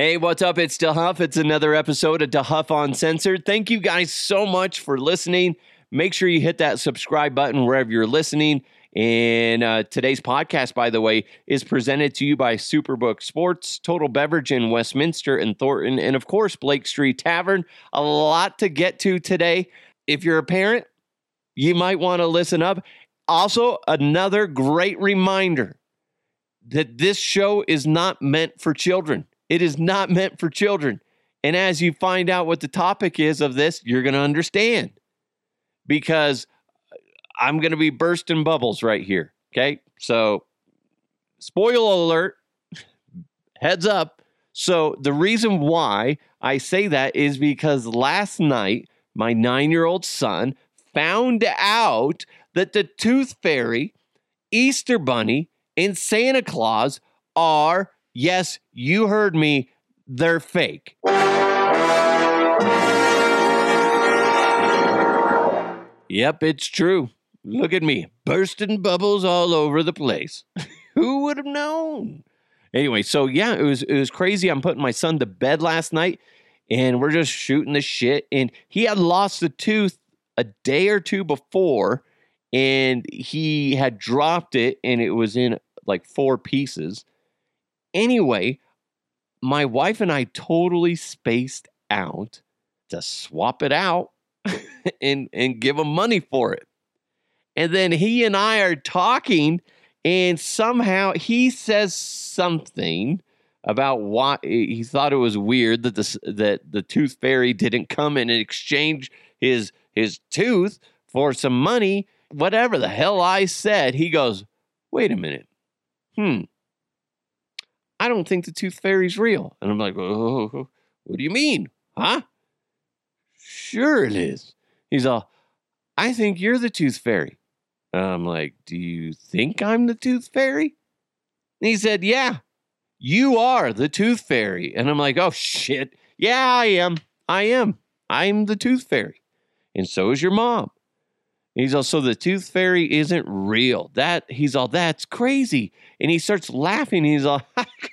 Hey, what's up? It's DeHuff. It's another episode of DeHuff Uncensored. Thank you guys so much for listening. Make sure you hit that subscribe button wherever you're listening. And uh, today's podcast, by the way, is presented to you by Superbook Sports, Total Beverage in Westminster and Thornton, and of course, Blake Street Tavern. A lot to get to today. If you're a parent, you might want to listen up. Also, another great reminder that this show is not meant for children. It is not meant for children. And as you find out what the topic is of this, you're going to understand because I'm going to be bursting bubbles right here. Okay. So, spoiler alert, heads up. So, the reason why I say that is because last night, my nine year old son found out that the Tooth Fairy, Easter Bunny, and Santa Claus are, yes, you heard me, they're fake. Yep, it's true. Look at me, bursting bubbles all over the place. Who would have known? Anyway, so yeah, it was it was crazy. I'm putting my son to bed last night and we're just shooting the shit and he had lost a tooth a day or two before and he had dropped it and it was in like four pieces. Anyway, my wife and I totally spaced out to swap it out and and give him money for it. And then he and I are talking and somehow he says something about why he thought it was weird that the that the tooth fairy didn't come and exchange his his tooth for some money whatever the hell I said, he goes, wait a minute. Hmm. I don't think the tooth fairy's real. And I'm like, oh, what do you mean? Huh? Sure it is. He's all, I think you're the tooth fairy. I'm like, do you think I'm the tooth fairy? And he said, yeah, you are the tooth fairy. And I'm like, oh shit. Yeah, I am. I am. I'm the tooth fairy. And so is your mom. He's also the tooth fairy isn't real. That he's all that's crazy. And he starts laughing. He's all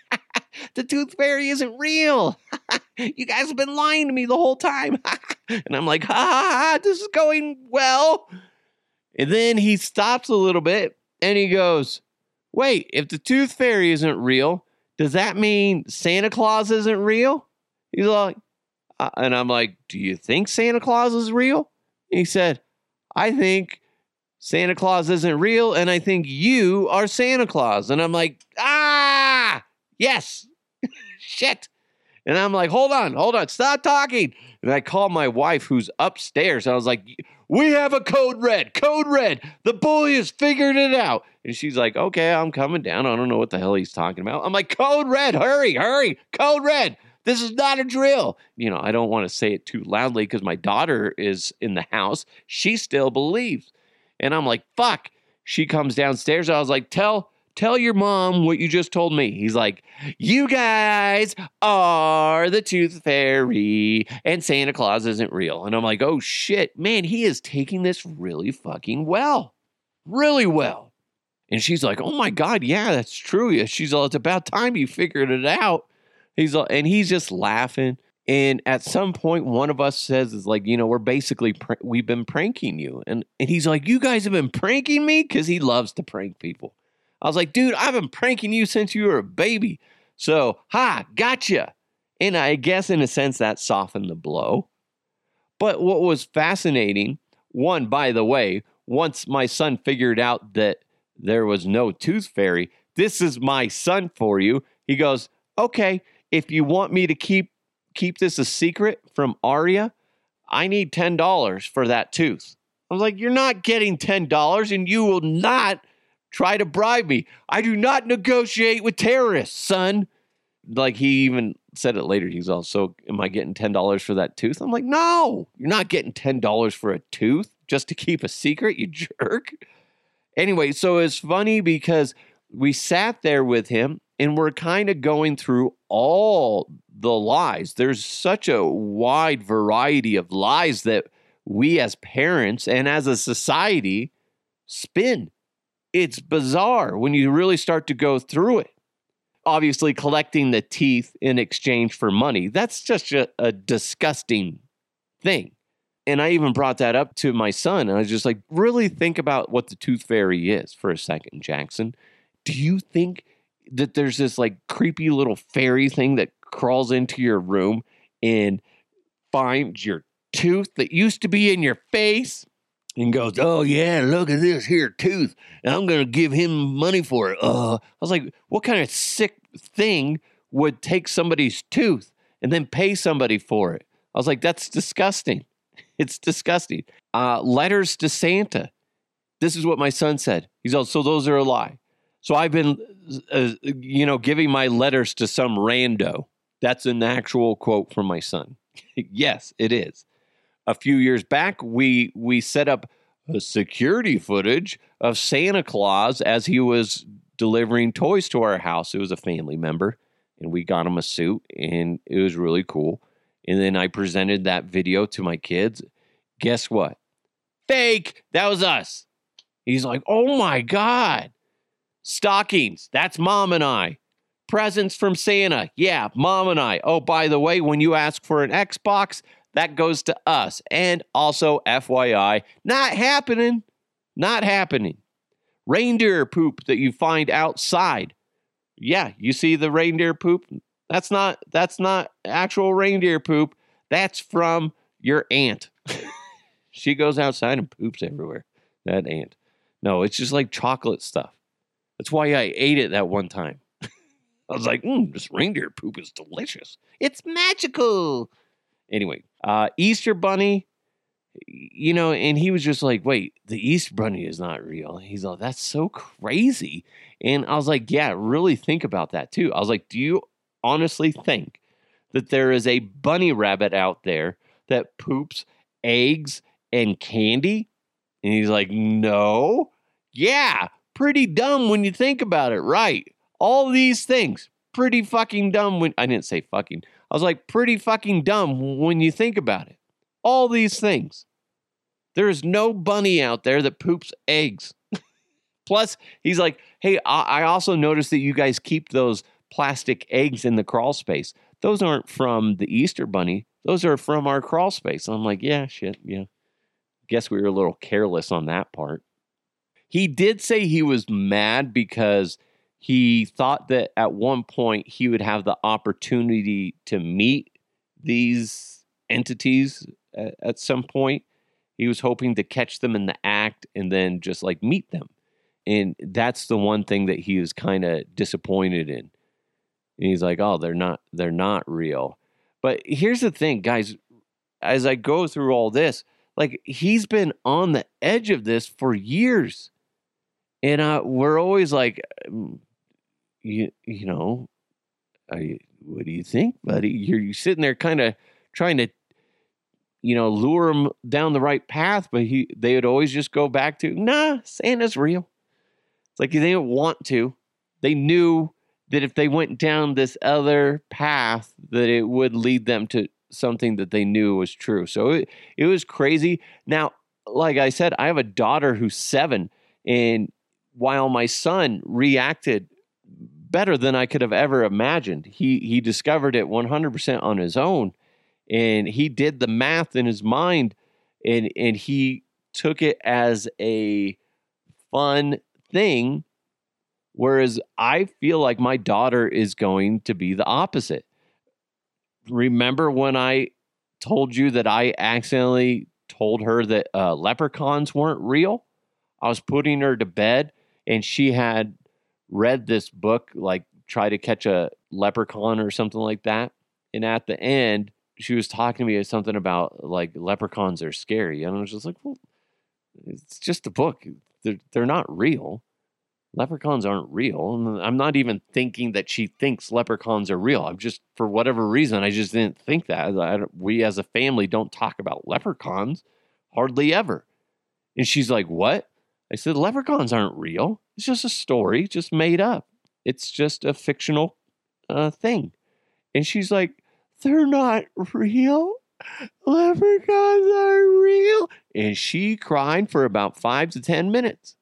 the tooth fairy isn't real. you guys have been lying to me the whole time. and I'm like, ha, ha, ha, this is going well. And then he stops a little bit and he goes, Wait, if the tooth fairy isn't real, does that mean Santa Claus isn't real? He's like, uh, and I'm like, Do you think Santa Claus is real? And he said, I think Santa Claus isn't real, and I think you are Santa Claus. And I'm like, ah, yes, shit. And I'm like, hold on, hold on, stop talking. And I call my wife who's upstairs. I was like, we have a code red, code red. The bully has figured it out. And she's like, okay, I'm coming down. I don't know what the hell he's talking about. I'm like, code red, hurry, hurry, code red. This is not a drill. You know, I don't want to say it too loudly because my daughter is in the house. She still believes. And I'm like, fuck. She comes downstairs. I was like, tell tell your mom what you just told me. He's like, you guys are the tooth fairy and Santa Claus isn't real. And I'm like, oh shit, man, he is taking this really fucking well. Really well. And she's like, oh my God, yeah, that's true. She's all, it's about time you figured it out. He's and he's just laughing. And at some point, one of us says, "Is like, you know, we're basically pr- we've been pranking you," and and he's like, "You guys have been pranking me," because he loves to prank people. I was like, "Dude, I've been pranking you since you were a baby." So, ha, gotcha. And I guess in a sense that softened the blow. But what was fascinating, one, by the way, once my son figured out that there was no tooth fairy, this is my son for you. He goes, okay, if you want me to keep keep this a secret from Aria, I need ten dollars for that tooth. I was like, you're not getting ten dollars, and you will not try to bribe me. I do not negotiate with terrorists, son. Like he even said it later. He's also, am I getting ten dollars for that tooth? I'm like, no, you're not getting ten dollars for a tooth just to keep a secret, you jerk. Anyway, so it's funny because we sat there with him and we're kind of going through all the lies. There's such a wide variety of lies that we as parents and as a society spin. It's bizarre when you really start to go through it. obviously collecting the teeth in exchange for money. That's just a, a disgusting thing. And I even brought that up to my son. And I was just like, really think about what the tooth fairy is for a second, Jackson. Do you think that there's this like creepy little fairy thing that crawls into your room and finds your tooth that used to be in your face and goes, Oh, yeah, look at this here tooth. And I'm to give him money for it. Uh, I was like, What kind of sick thing would take somebody's tooth and then pay somebody for it? I was like, That's disgusting. It's disgusting. Uh, letters to Santa. This is what my son said. He's all, So those are a lie. So I've been, uh, you know, giving my letters to some rando. That's an actual quote from my son. yes, it is. A few years back, we we set up security footage of Santa Claus as he was delivering toys to our house. It was a family member, and we got him a suit, and it was really cool. And then I presented that video to my kids. Guess what? Fake. That was us. He's like, oh my God. Stockings. That's mom and I. Presents from Santa. Yeah, mom and I. Oh, by the way, when you ask for an Xbox, that goes to us. And also, FYI, not happening. Not happening. Reindeer poop that you find outside. Yeah, you see the reindeer poop? That's not that's not actual reindeer poop. That's from your aunt. she goes outside and poops everywhere. That aunt. No, it's just like chocolate stuff. That's why I ate it that one time. I was like, mm, this reindeer poop is delicious. It's magical. Anyway, uh, Easter Bunny, you know, and he was just like, wait, the Easter Bunny is not real. He's like, that's so crazy. And I was like, yeah, really think about that too. I was like, do you honestly think that there is a bunny rabbit out there that poops eggs and candy? And he's like, no. Yeah, pretty dumb when you think about it, right? All these things, pretty fucking dumb when I didn't say fucking. I was like, pretty fucking dumb when you think about it. All these things. There is no bunny out there that poops eggs. Plus, he's like, hey, I also noticed that you guys keep those plastic eggs in the crawl space. Those aren't from the Easter bunny. Those are from our crawl space. I'm like, yeah, shit, yeah. Guess we were a little careless on that part. He did say he was mad because he thought that at one point he would have the opportunity to meet these entities at, at some point. He was hoping to catch them in the act and then just like meet them. And that's the one thing that he was kind of disappointed in. And he's like, "Oh, they're not they're not real." But here's the thing, guys, as I go through all this, like he's been on the edge of this for years. And uh, we're always like, you you know, I, what do you think, buddy? You're, you're sitting there kind of trying to, you know, lure him down the right path, but he they would always just go back to, nah, Santa's real. It's like they didn't want to. They knew that if they went down this other path, that it would lead them to something that they knew was true. So it, it was crazy. Now, like I said, I have a daughter who's seven, and while my son reacted better than I could have ever imagined. He he discovered it 100% on his own and he did the math in his mind and and he took it as a fun thing whereas I feel like my daughter is going to be the opposite. Remember when I told you that I accidentally told her that uh, leprechauns weren't real? I was putting her to bed and she had read this book, like try to catch a leprechaun or something like that. And at the end, she was talking to me something about like leprechauns are scary. And I was just like, well, it's just a book. They're, they're not real. Leprechauns aren't real. And i'm not even thinking that she thinks leprechauns are real. I'm just, for whatever reason, I just didn't think that. I, we as a family don't talk about leprechauns hardly ever. And she's like, what? I said, leprechauns aren't real. It's just a story, just made up. It's just a fictional uh, thing. And she's like, they're not real. Leprechauns are real. And she cried for about five to 10 minutes.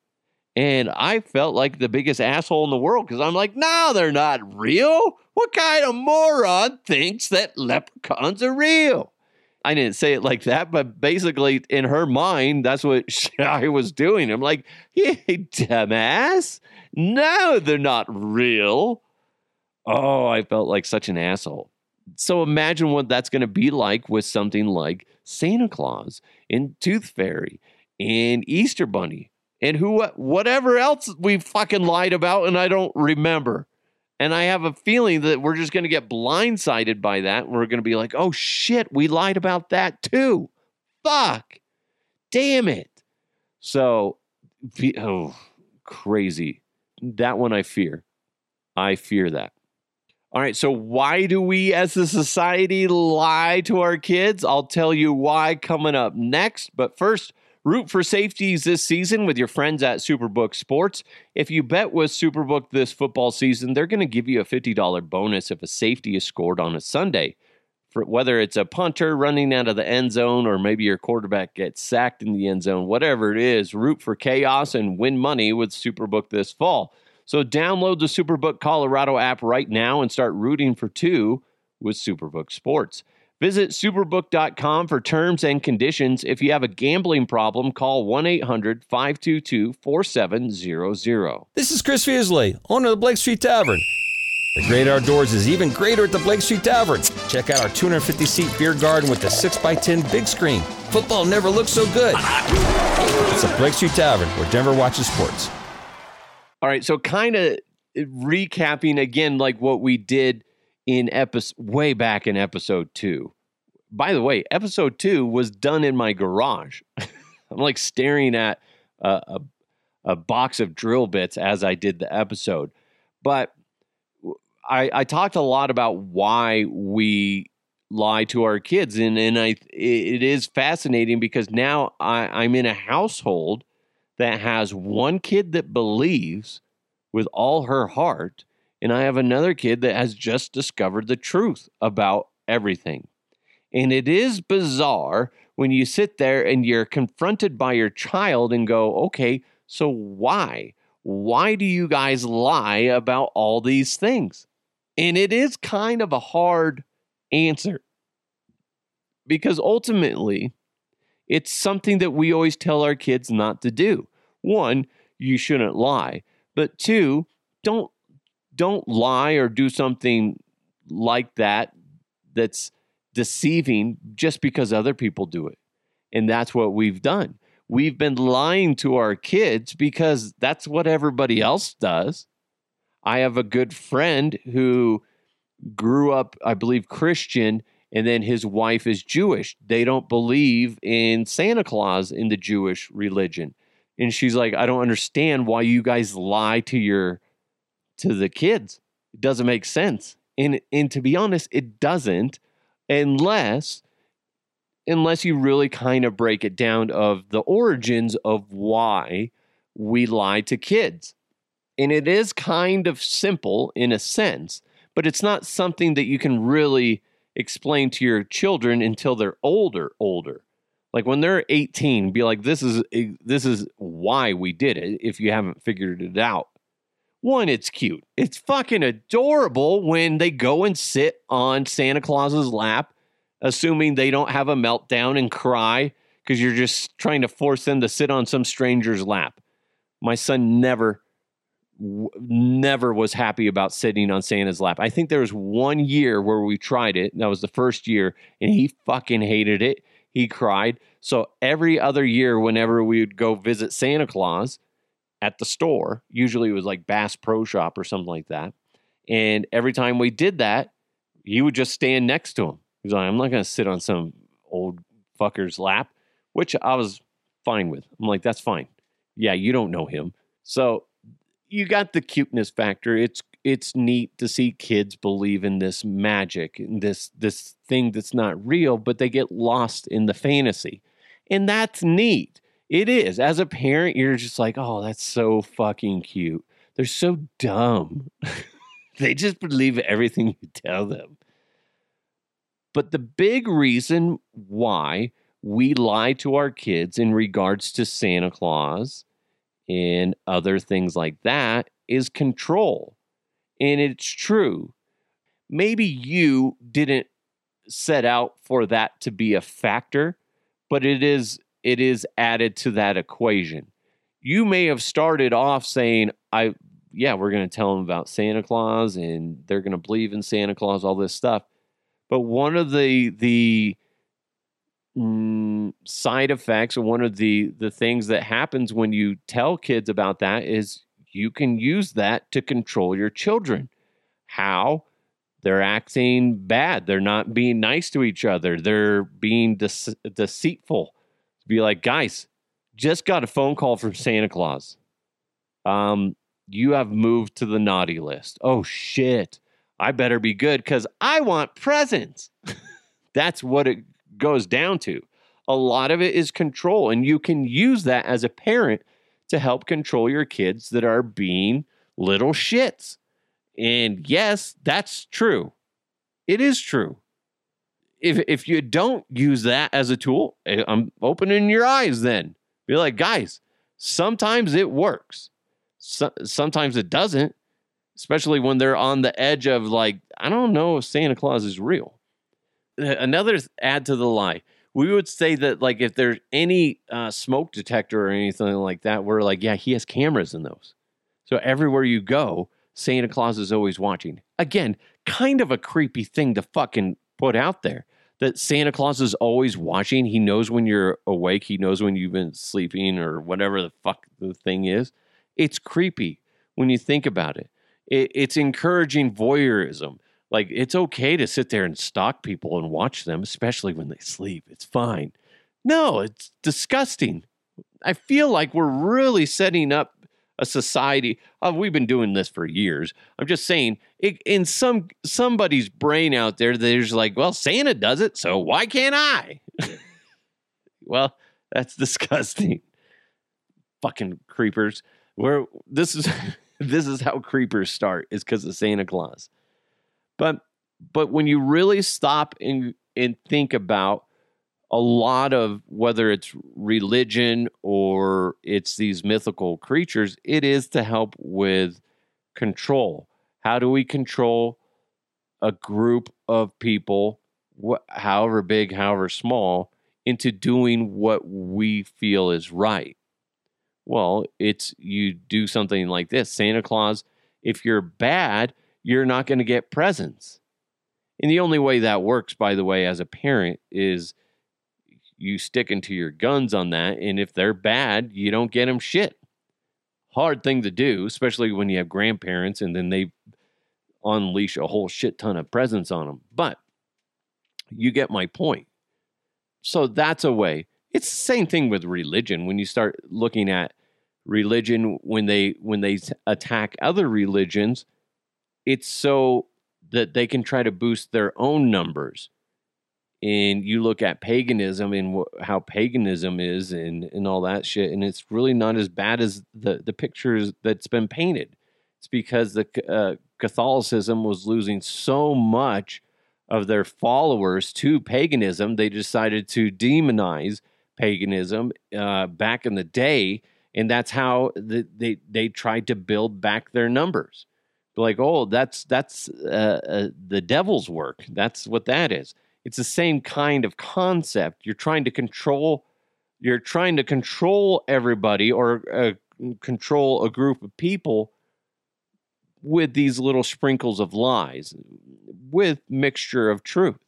And I felt like the biggest asshole in the world because I'm like, no, they're not real. What kind of moron thinks that leprechauns are real? I didn't say it like that, but basically in her mind, that's what I was doing. I'm like, hey, dumbass. No, they're not real. Oh, I felt like such an asshole. So imagine what that's going to be like with something like Santa Claus and Tooth Fairy and Easter Bunny and who whatever else we fucking lied about and I don't remember. And I have a feeling that we're just going to get blindsided by that. We're going to be like, "Oh shit, we lied about that too." Fuck. Damn it. So, oh, crazy. That one I fear. I fear that. All right, so why do we as a society lie to our kids? I'll tell you why coming up next. But first, Root for safeties this season with your friends at Superbook Sports. If you bet with Superbook this football season, they're going to give you a $50 bonus if a safety is scored on a Sunday. For whether it's a punter running out of the end zone or maybe your quarterback gets sacked in the end zone, whatever it is, root for chaos and win money with Superbook this fall. So download the Superbook Colorado app right now and start rooting for two with Superbook Sports. Visit superbook.com for terms and conditions. If you have a gambling problem, call 1 800 522 4700. This is Chris Fuselier, owner of the Blake Street Tavern. The great outdoors is even greater at the Blake Street Tavern. Check out our 250 seat beer garden with the 6x10 big screen. Football never looks so good. It's the Blake Street Tavern where Denver watches sports. All right, so kind of recapping again, like what we did in episode way back in episode two. By the way, episode two was done in my garage. I'm like staring at a, a, a, box of drill bits as I did the episode. But I, I talked a lot about why we lie to our kids, and and I it is fascinating because now I, I'm in a household that has one kid that believes with all her heart and I have another kid that has just discovered the truth about everything. And it is bizarre when you sit there and you're confronted by your child and go, okay, so why? Why do you guys lie about all these things? And it is kind of a hard answer because ultimately, it's something that we always tell our kids not to do. One, you shouldn't lie. But two, don't don't lie or do something like that that's deceiving just because other people do it. And that's what we've done. We've been lying to our kids because that's what everybody else does. I have a good friend who grew up, I believe, Christian, and then his wife is Jewish. They don't believe in Santa Claus in the Jewish religion. And she's like, I don't understand why you guys lie to your to the kids. It doesn't make sense. And and to be honest, it doesn't unless unless you really kind of break it down of the origins of why we lie to kids. And it is kind of simple in a sense, but it's not something that you can really explain to your children until they're older, older. Like when they're 18, be like this is eh, this is why we did it if you haven't figured it out. One, it's cute. It's fucking adorable when they go and sit on Santa Claus's lap, assuming they don't have a meltdown and cry because you're just trying to force them to sit on some stranger's lap. My son never, w- never was happy about sitting on Santa's lap. I think there was one year where we tried it. That was the first year, and he fucking hated it. He cried. So every other year, whenever we would go visit Santa Claus, at the store. Usually it was like Bass Pro Shop or something like that. And every time we did that, he would just stand next to him. He's like, I'm not going to sit on some old fucker's lap, which I was fine with. I'm like, that's fine. Yeah, you don't know him. So you got the cuteness factor. It's it's neat to see kids believe in this magic this this thing that's not real, but they get lost in the fantasy. And that's neat. It is. As a parent, you're just like, oh, that's so fucking cute. They're so dumb. they just believe everything you tell them. But the big reason why we lie to our kids in regards to Santa Claus and other things like that is control. And it's true. Maybe you didn't set out for that to be a factor, but it is it is added to that equation. You may have started off saying, I yeah, we're going to tell them about Santa Claus and they're going to believe in Santa Claus, all this stuff. But one of the the mm, side effects, or one of the the things that happens when you tell kids about that is you can use that to control your children. How? They're acting bad. They're not being nice to each other. They're being dece- deceitful. Be like, guys, just got a phone call from Santa Claus. Um, you have moved to the naughty list. Oh shit. I better be good because I want presents. That's what it goes down to. A lot of it is control, and you can use that as a parent to help control your kids that are being little shits. And yes, that's true. It is true. If if you don't use that as a tool, eh, I'm opening your eyes then. Be like, guys, sometimes it works. So, sometimes it doesn't, especially when they're on the edge of like, I don't know if Santa Claus is real. Another add to the lie. We would say that like if there's any uh, smoke detector or anything like that, we're like, yeah, he has cameras in those. So everywhere you go, Santa Claus is always watching. Again, kind of a creepy thing to fucking put out there that Santa Claus is always watching. He knows when you're awake, he knows when you've been sleeping or whatever the fuck the thing is. It's creepy when you think about it. it it's encouraging voyeurism. Like it's okay to sit there and stalk people and watch them, especially when they sleep. It's fine. No, it's disgusting. I feel like we're really setting up a society. Oh, we've been doing this for years. I'm just saying, it, in some somebody's brain out there, there's like, well, Santa does it, so why can't I? well, that's disgusting. Fucking creepers. Where this is this is how creepers start is because of Santa Claus. But but when you really stop and and think about a lot of whether it's religion or it's these mythical creatures, it is to help with control. How do we control a group of people, wh- however big, however small, into doing what we feel is right? Well, it's you do something like this Santa Claus, if you're bad, you're not going to get presents. And the only way that works, by the way, as a parent is you sticking to your guns on that. And if they're bad, you don't get them shit. Hard thing to do, especially when you have grandparents and then they unleash a whole shit ton of presents on them. But you get my point. So that's a way. It's the same thing with religion. When you start looking at religion, when they when they attack other religions, it's so that they can try to boost their own numbers and you look at paganism and wh- how paganism is and, and all that shit and it's really not as bad as the, the pictures that's been painted. It's because the uh, catholicism was losing so much of their followers to paganism they decided to demonize paganism uh, back in the day and that's how the, they they tried to build back their numbers. Like oh that's that's uh, uh the devil's work. That's what that is it's the same kind of concept. You're trying to control you're trying to control everybody or uh, control a group of people with these little sprinkles of lies with mixture of truth.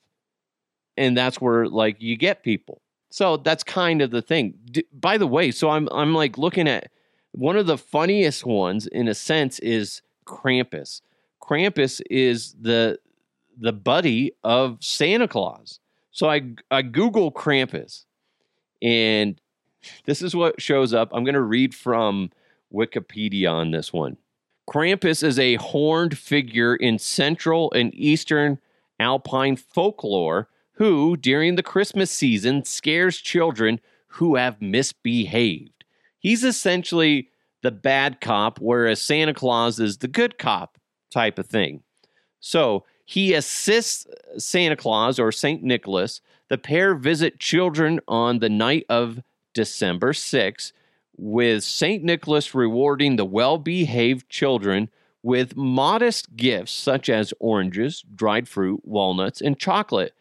And that's where like you get people. So that's kind of the thing. D- by the way, so I'm I'm like looking at one of the funniest ones in a sense is Krampus. Krampus is the the buddy of Santa Claus. So I I Google Krampus, and this is what shows up. I'm going to read from Wikipedia on this one. Krampus is a horned figure in Central and Eastern Alpine folklore who, during the Christmas season, scares children who have misbehaved. He's essentially the bad cop, whereas Santa Claus is the good cop type of thing. So he assists Santa Claus or St. Nicholas. The pair visit children on the night of December 6th with St. Nicholas rewarding the well behaved children with modest gifts such as oranges, dried fruit, walnuts, and chocolate,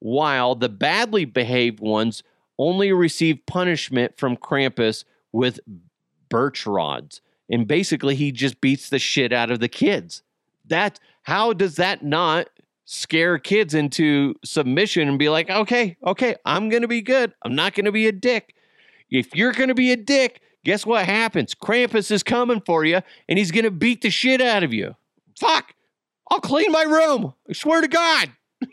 while the badly behaved ones only receive punishment from Krampus with birch rods. And basically, he just beats the shit out of the kids. That how does that not scare kids into submission and be like, okay, okay, I'm gonna be good. I'm not gonna be a dick. If you're gonna be a dick, guess what happens? Krampus is coming for you, and he's gonna beat the shit out of you. Fuck! I'll clean my room. I swear to God.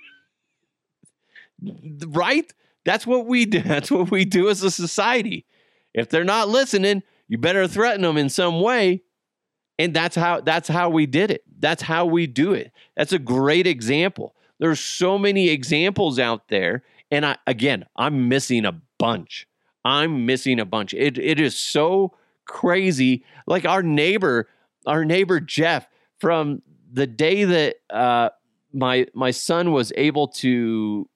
right? That's what we do. That's what we do as a society. If they're not listening, you better threaten them in some way. And that's how that's how we did it. That's how we do it. That's a great example. There's so many examples out there. And I again, I'm missing a bunch. I'm missing a bunch. It it is so crazy. Like our neighbor, our neighbor Jeff, from the day that uh, my my son was able to,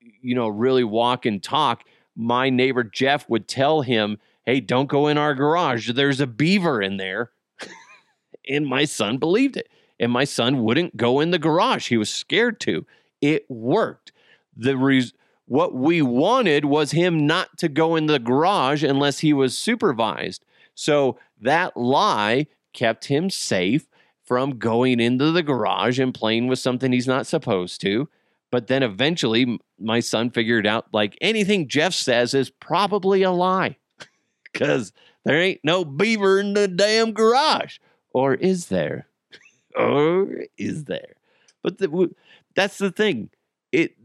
you know, really walk and talk, my neighbor Jeff would tell him, "Hey, don't go in our garage. There's a beaver in there." and my son believed it. And my son wouldn't go in the garage. He was scared to. It worked. The what we wanted was him not to go in the garage unless he was supervised. So that lie kept him safe from going into the garage and playing with something he's not supposed to. But then eventually, my son figured out like anything Jeff says is probably a lie because there ain't no beaver in the damn garage. Or is there? Or is there? But the, that's the thing. It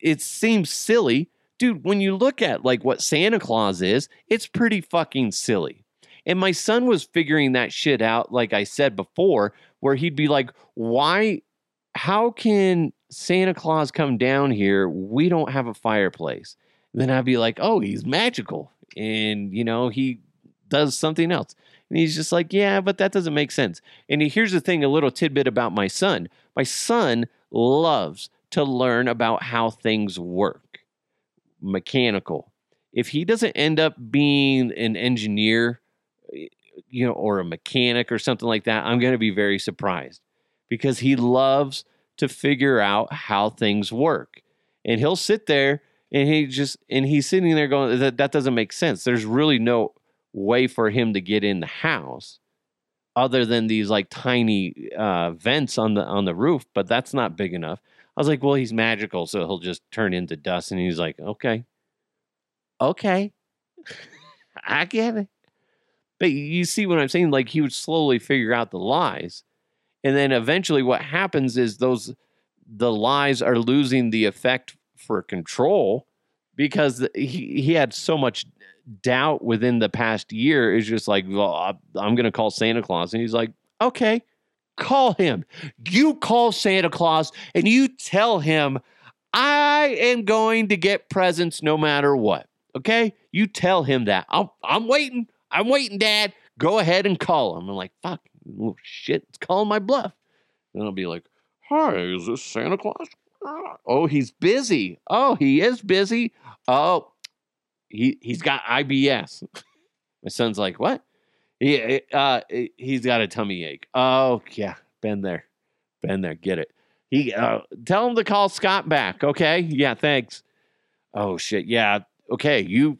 it seems silly, dude. When you look at like what Santa Claus is, it's pretty fucking silly. And my son was figuring that shit out, like I said before, where he'd be like, "Why? How can Santa Claus come down here? We don't have a fireplace." And then I'd be like, "Oh, he's magical, and you know he does something else." And he's just like, yeah, but that doesn't make sense. And here's the thing a little tidbit about my son. My son loves to learn about how things work, mechanical. If he doesn't end up being an engineer, eh, you know, or a mechanic or something like that, I'm going to be very surprised because he loves to figure out how things work. And he'll sit there and he just, and he's sitting there going, that, that doesn't make sense. There's really no way for him to get in the house other than these like tiny uh, vents on the on the roof but that's not big enough. I was like well he's magical so he'll just turn into dust and he's like okay. Okay. I get it. But you see what i'm saying? Like he would slowly figure out the lies and then eventually what happens is those the lies are losing the effect for control because he, he had so much doubt within the past year is just like, well, I'm going to call Santa Claus. And he's like, okay, call him. You call Santa Claus and you tell him, I am going to get presents no matter what. Okay? You tell him that. I'm, I'm waiting. I'm waiting, Dad. Go ahead and call him. I'm like, fuck, oh, shit, it's calling my bluff. And I'll be like, hi, is this Santa Claus? Oh, he's busy. Oh, he is busy. Oh, he he's got IBS. My son's like, what? He uh he's got a tummy ache. Oh yeah, been there, been there. Get it. He uh, tell him to call Scott back. Okay, yeah, thanks. Oh shit, yeah, okay. You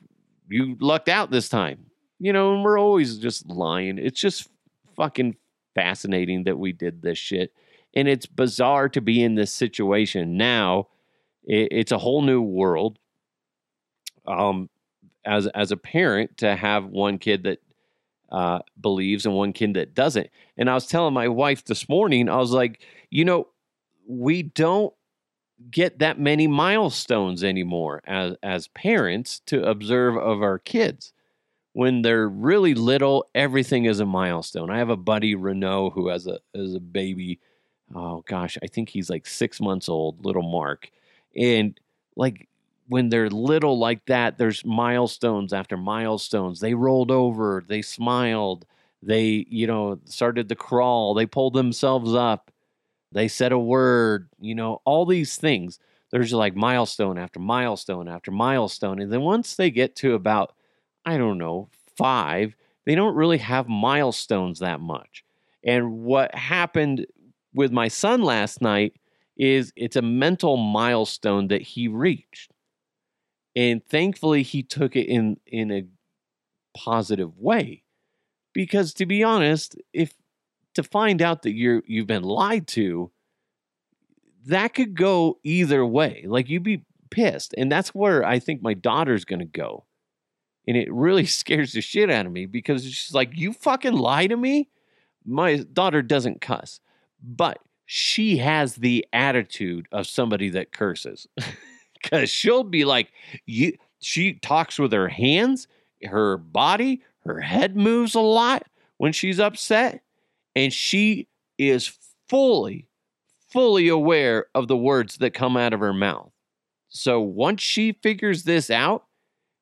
you lucked out this time. You know, and we're always just lying. It's just fucking fascinating that we did this shit, and it's bizarre to be in this situation now. It, it's a whole new world. Um, as as a parent to have one kid that uh, believes and one kid that doesn't. And I was telling my wife this morning, I was like, you know, we don't get that many milestones anymore as as parents to observe of our kids. When they're really little, everything is a milestone. I have a buddy Renault who has a has a baby. Oh gosh, I think he's like six months old, little Mark, and like when they're little like that, there's milestones after milestones. They rolled over, they smiled, they, you know, started to crawl, they pulled themselves up, they said a word, you know, all these things. There's like milestone after milestone after milestone. And then once they get to about, I don't know, five, they don't really have milestones that much. And what happened with my son last night is it's a mental milestone that he reached. And thankfully he took it in in a positive way. Because to be honest, if to find out that you're you've been lied to, that could go either way. Like you'd be pissed. And that's where I think my daughter's gonna go. And it really scares the shit out of me because she's like, You fucking lie to me? My daughter doesn't cuss, but she has the attitude of somebody that curses. Cause she'll be like, you she talks with her hands, her body, her head moves a lot when she's upset, and she is fully, fully aware of the words that come out of her mouth. So once she figures this out,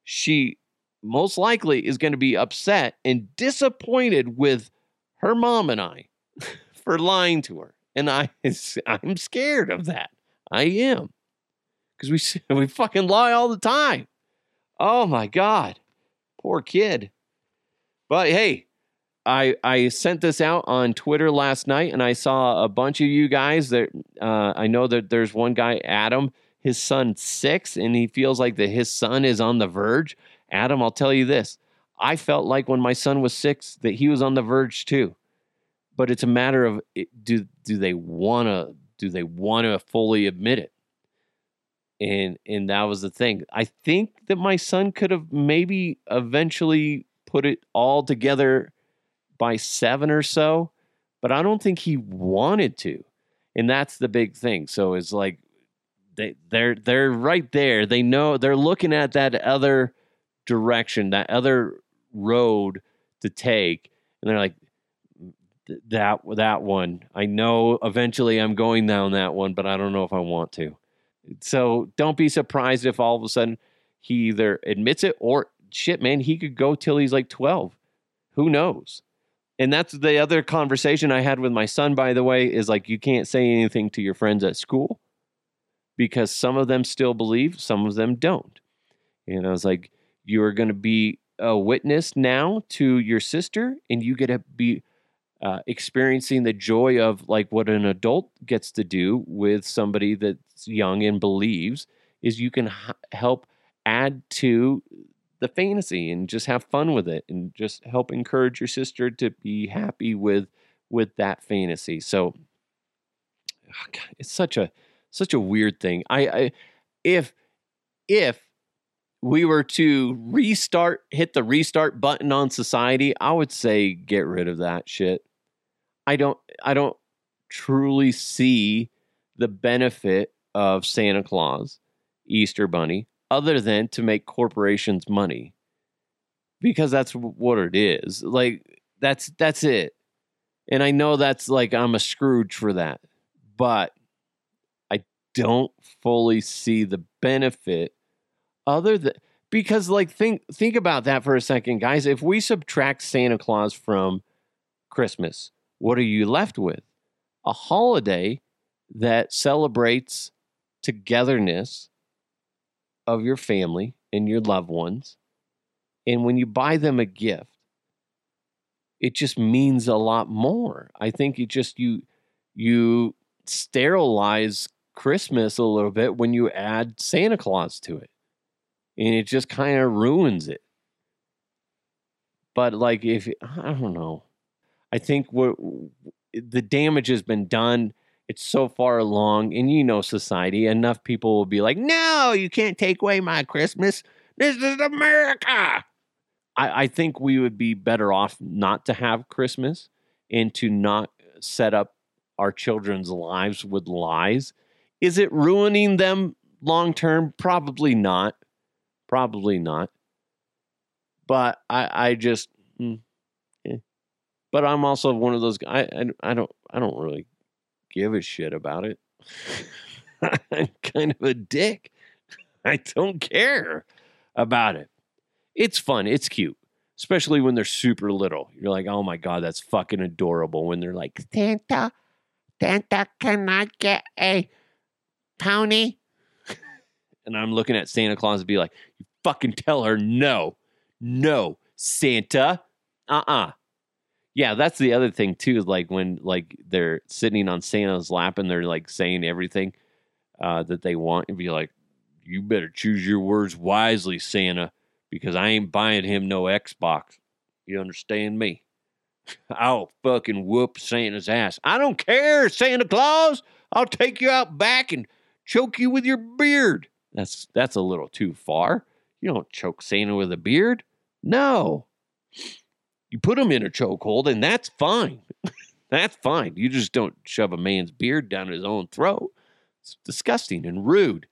she most likely is going to be upset and disappointed with her mom and I for lying to her. And I I'm scared of that. I am. Cuz we we fucking lie all the time. Oh my god. Poor kid. But hey, I I sent this out on Twitter last night and I saw a bunch of you guys that uh, I know that there's one guy Adam his son's 6 and he feels like that his son is on the verge Adam, I'll tell you this. I felt like when my son was six that he was on the verge too. But it's a matter of do do they want to do they want to fully admit it? And and that was the thing. I think that my son could have maybe eventually put it all together by 7 or so, but I don't think he wanted to. And that's the big thing. So it's like they they're they're right there. They know they're looking at that other direction, that other road to take, and they're like, that that one. I know eventually I'm going down that one, but I don't know if I want to. So don't be surprised if all of a sudden he either admits it or shit, man, he could go till he's like 12. Who knows? And that's the other conversation I had with my son, by the way, is like you can't say anything to your friends at school because some of them still believe, some of them don't. And I was like, you are going to be a witness now to your sister, and you get to be uh, experiencing the joy of like what an adult gets to do with somebody that's young and believes is you can h- help add to the fantasy and just have fun with it and just help encourage your sister to be happy with with that fantasy so ah, oh God, it's such a such a weird thing I, I if if we were to restart, hit the restart button on society, I would say get rid of that shit. I don't, I don't truly see the benefit of Santa Claus, Easter Bunny, other than to make corporations money, because that's what it is. Like that's that's it. And I know that's like I'm a Scrooge for that, but I don't fully see the benefit other than because like think think about that for a second guys if we subtract santa claus from christmas what are you left with a holiday that celebrates togetherness of your family and your loved ones and when you buy them a gift it just means a lot more i think it just you you sterilize christmas a little bit when you add santa claus to it and it just kind of ruins it. But like if I don't know, I think what the damage has been done. It's so far along, and you know, society. Enough people will be like, "No, you can't take away my Christmas. This is America." I, I think we would be better off not to have Christmas and to not set up our children's lives with lies. Is it ruining them long term? Probably not. Probably not. But I, I just, mm, eh. but I'm also one of those. I, I, I don't, I don't really give a shit about it. I'm kind of a dick. I don't care about it. It's fun. It's cute, especially when they're super little. You're like, oh my god, that's fucking adorable. When they're like, Santa, Santa, can I get a pony? and I'm looking at Santa Claus and be like, you fucking tell her no, no. Santa. Uh uh Yeah, that's the other thing too. Like when like they're sitting on Santa's lap and they're like saying everything uh, that they want, and be like, "You better choose your words wisely, Santa, because I ain't buying him no Xbox." You understand me? I'll fucking whoop Santa's ass. I don't care, Santa Claus. I'll take you out back and choke you with your beard. That's that's a little too far. You don't choke Santa with a beard. No. You put him in a chokehold, and that's fine. that's fine. You just don't shove a man's beard down his own throat. It's disgusting and rude.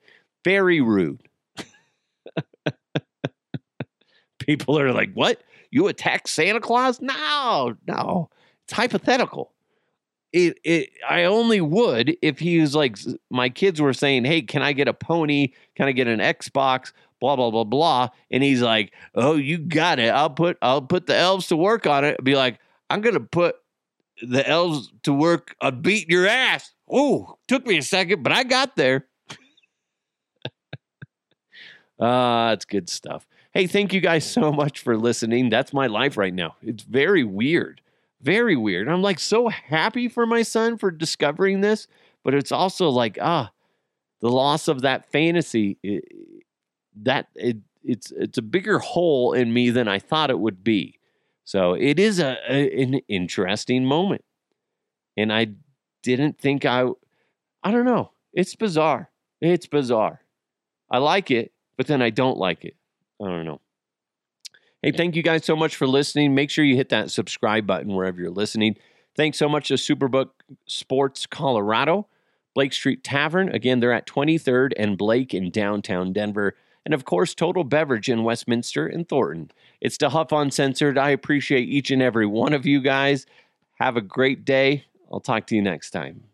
Very rude. People are like, what? You attack Santa Claus? No, no. It's hypothetical. It, it I only would if he was like my kids were saying, "Hey, can I get a pony? Can I get an Xbox?" Blah blah blah blah and he's like, "Oh, you got it. I'll put I'll put the elves to work on it." Be like, "I'm to put the elves to work on beating your ass." Oh, took me a second, but I got there. Ah, uh, it's good stuff. Hey, thank you guys so much for listening. That's my life right now. It's very weird. Very weird. I'm like so happy for my son for discovering this, but it's also like, ah, the loss of that fantasy. That it, it's it's a bigger hole in me than I thought it would be. So it is a, a an interesting moment, and I didn't think I. I don't know. It's bizarre. It's bizarre. I like it, but then I don't like it. I don't know. Hey, thank you guys so much for listening. Make sure you hit that subscribe button wherever you're listening. Thanks so much to Superbook Sports Colorado, Blake Street Tavern. Again, they're at 23rd and Blake in downtown Denver. And of course, Total Beverage in Westminster and Thornton. It's the Huff Uncensored. I appreciate each and every one of you guys. Have a great day. I'll talk to you next time.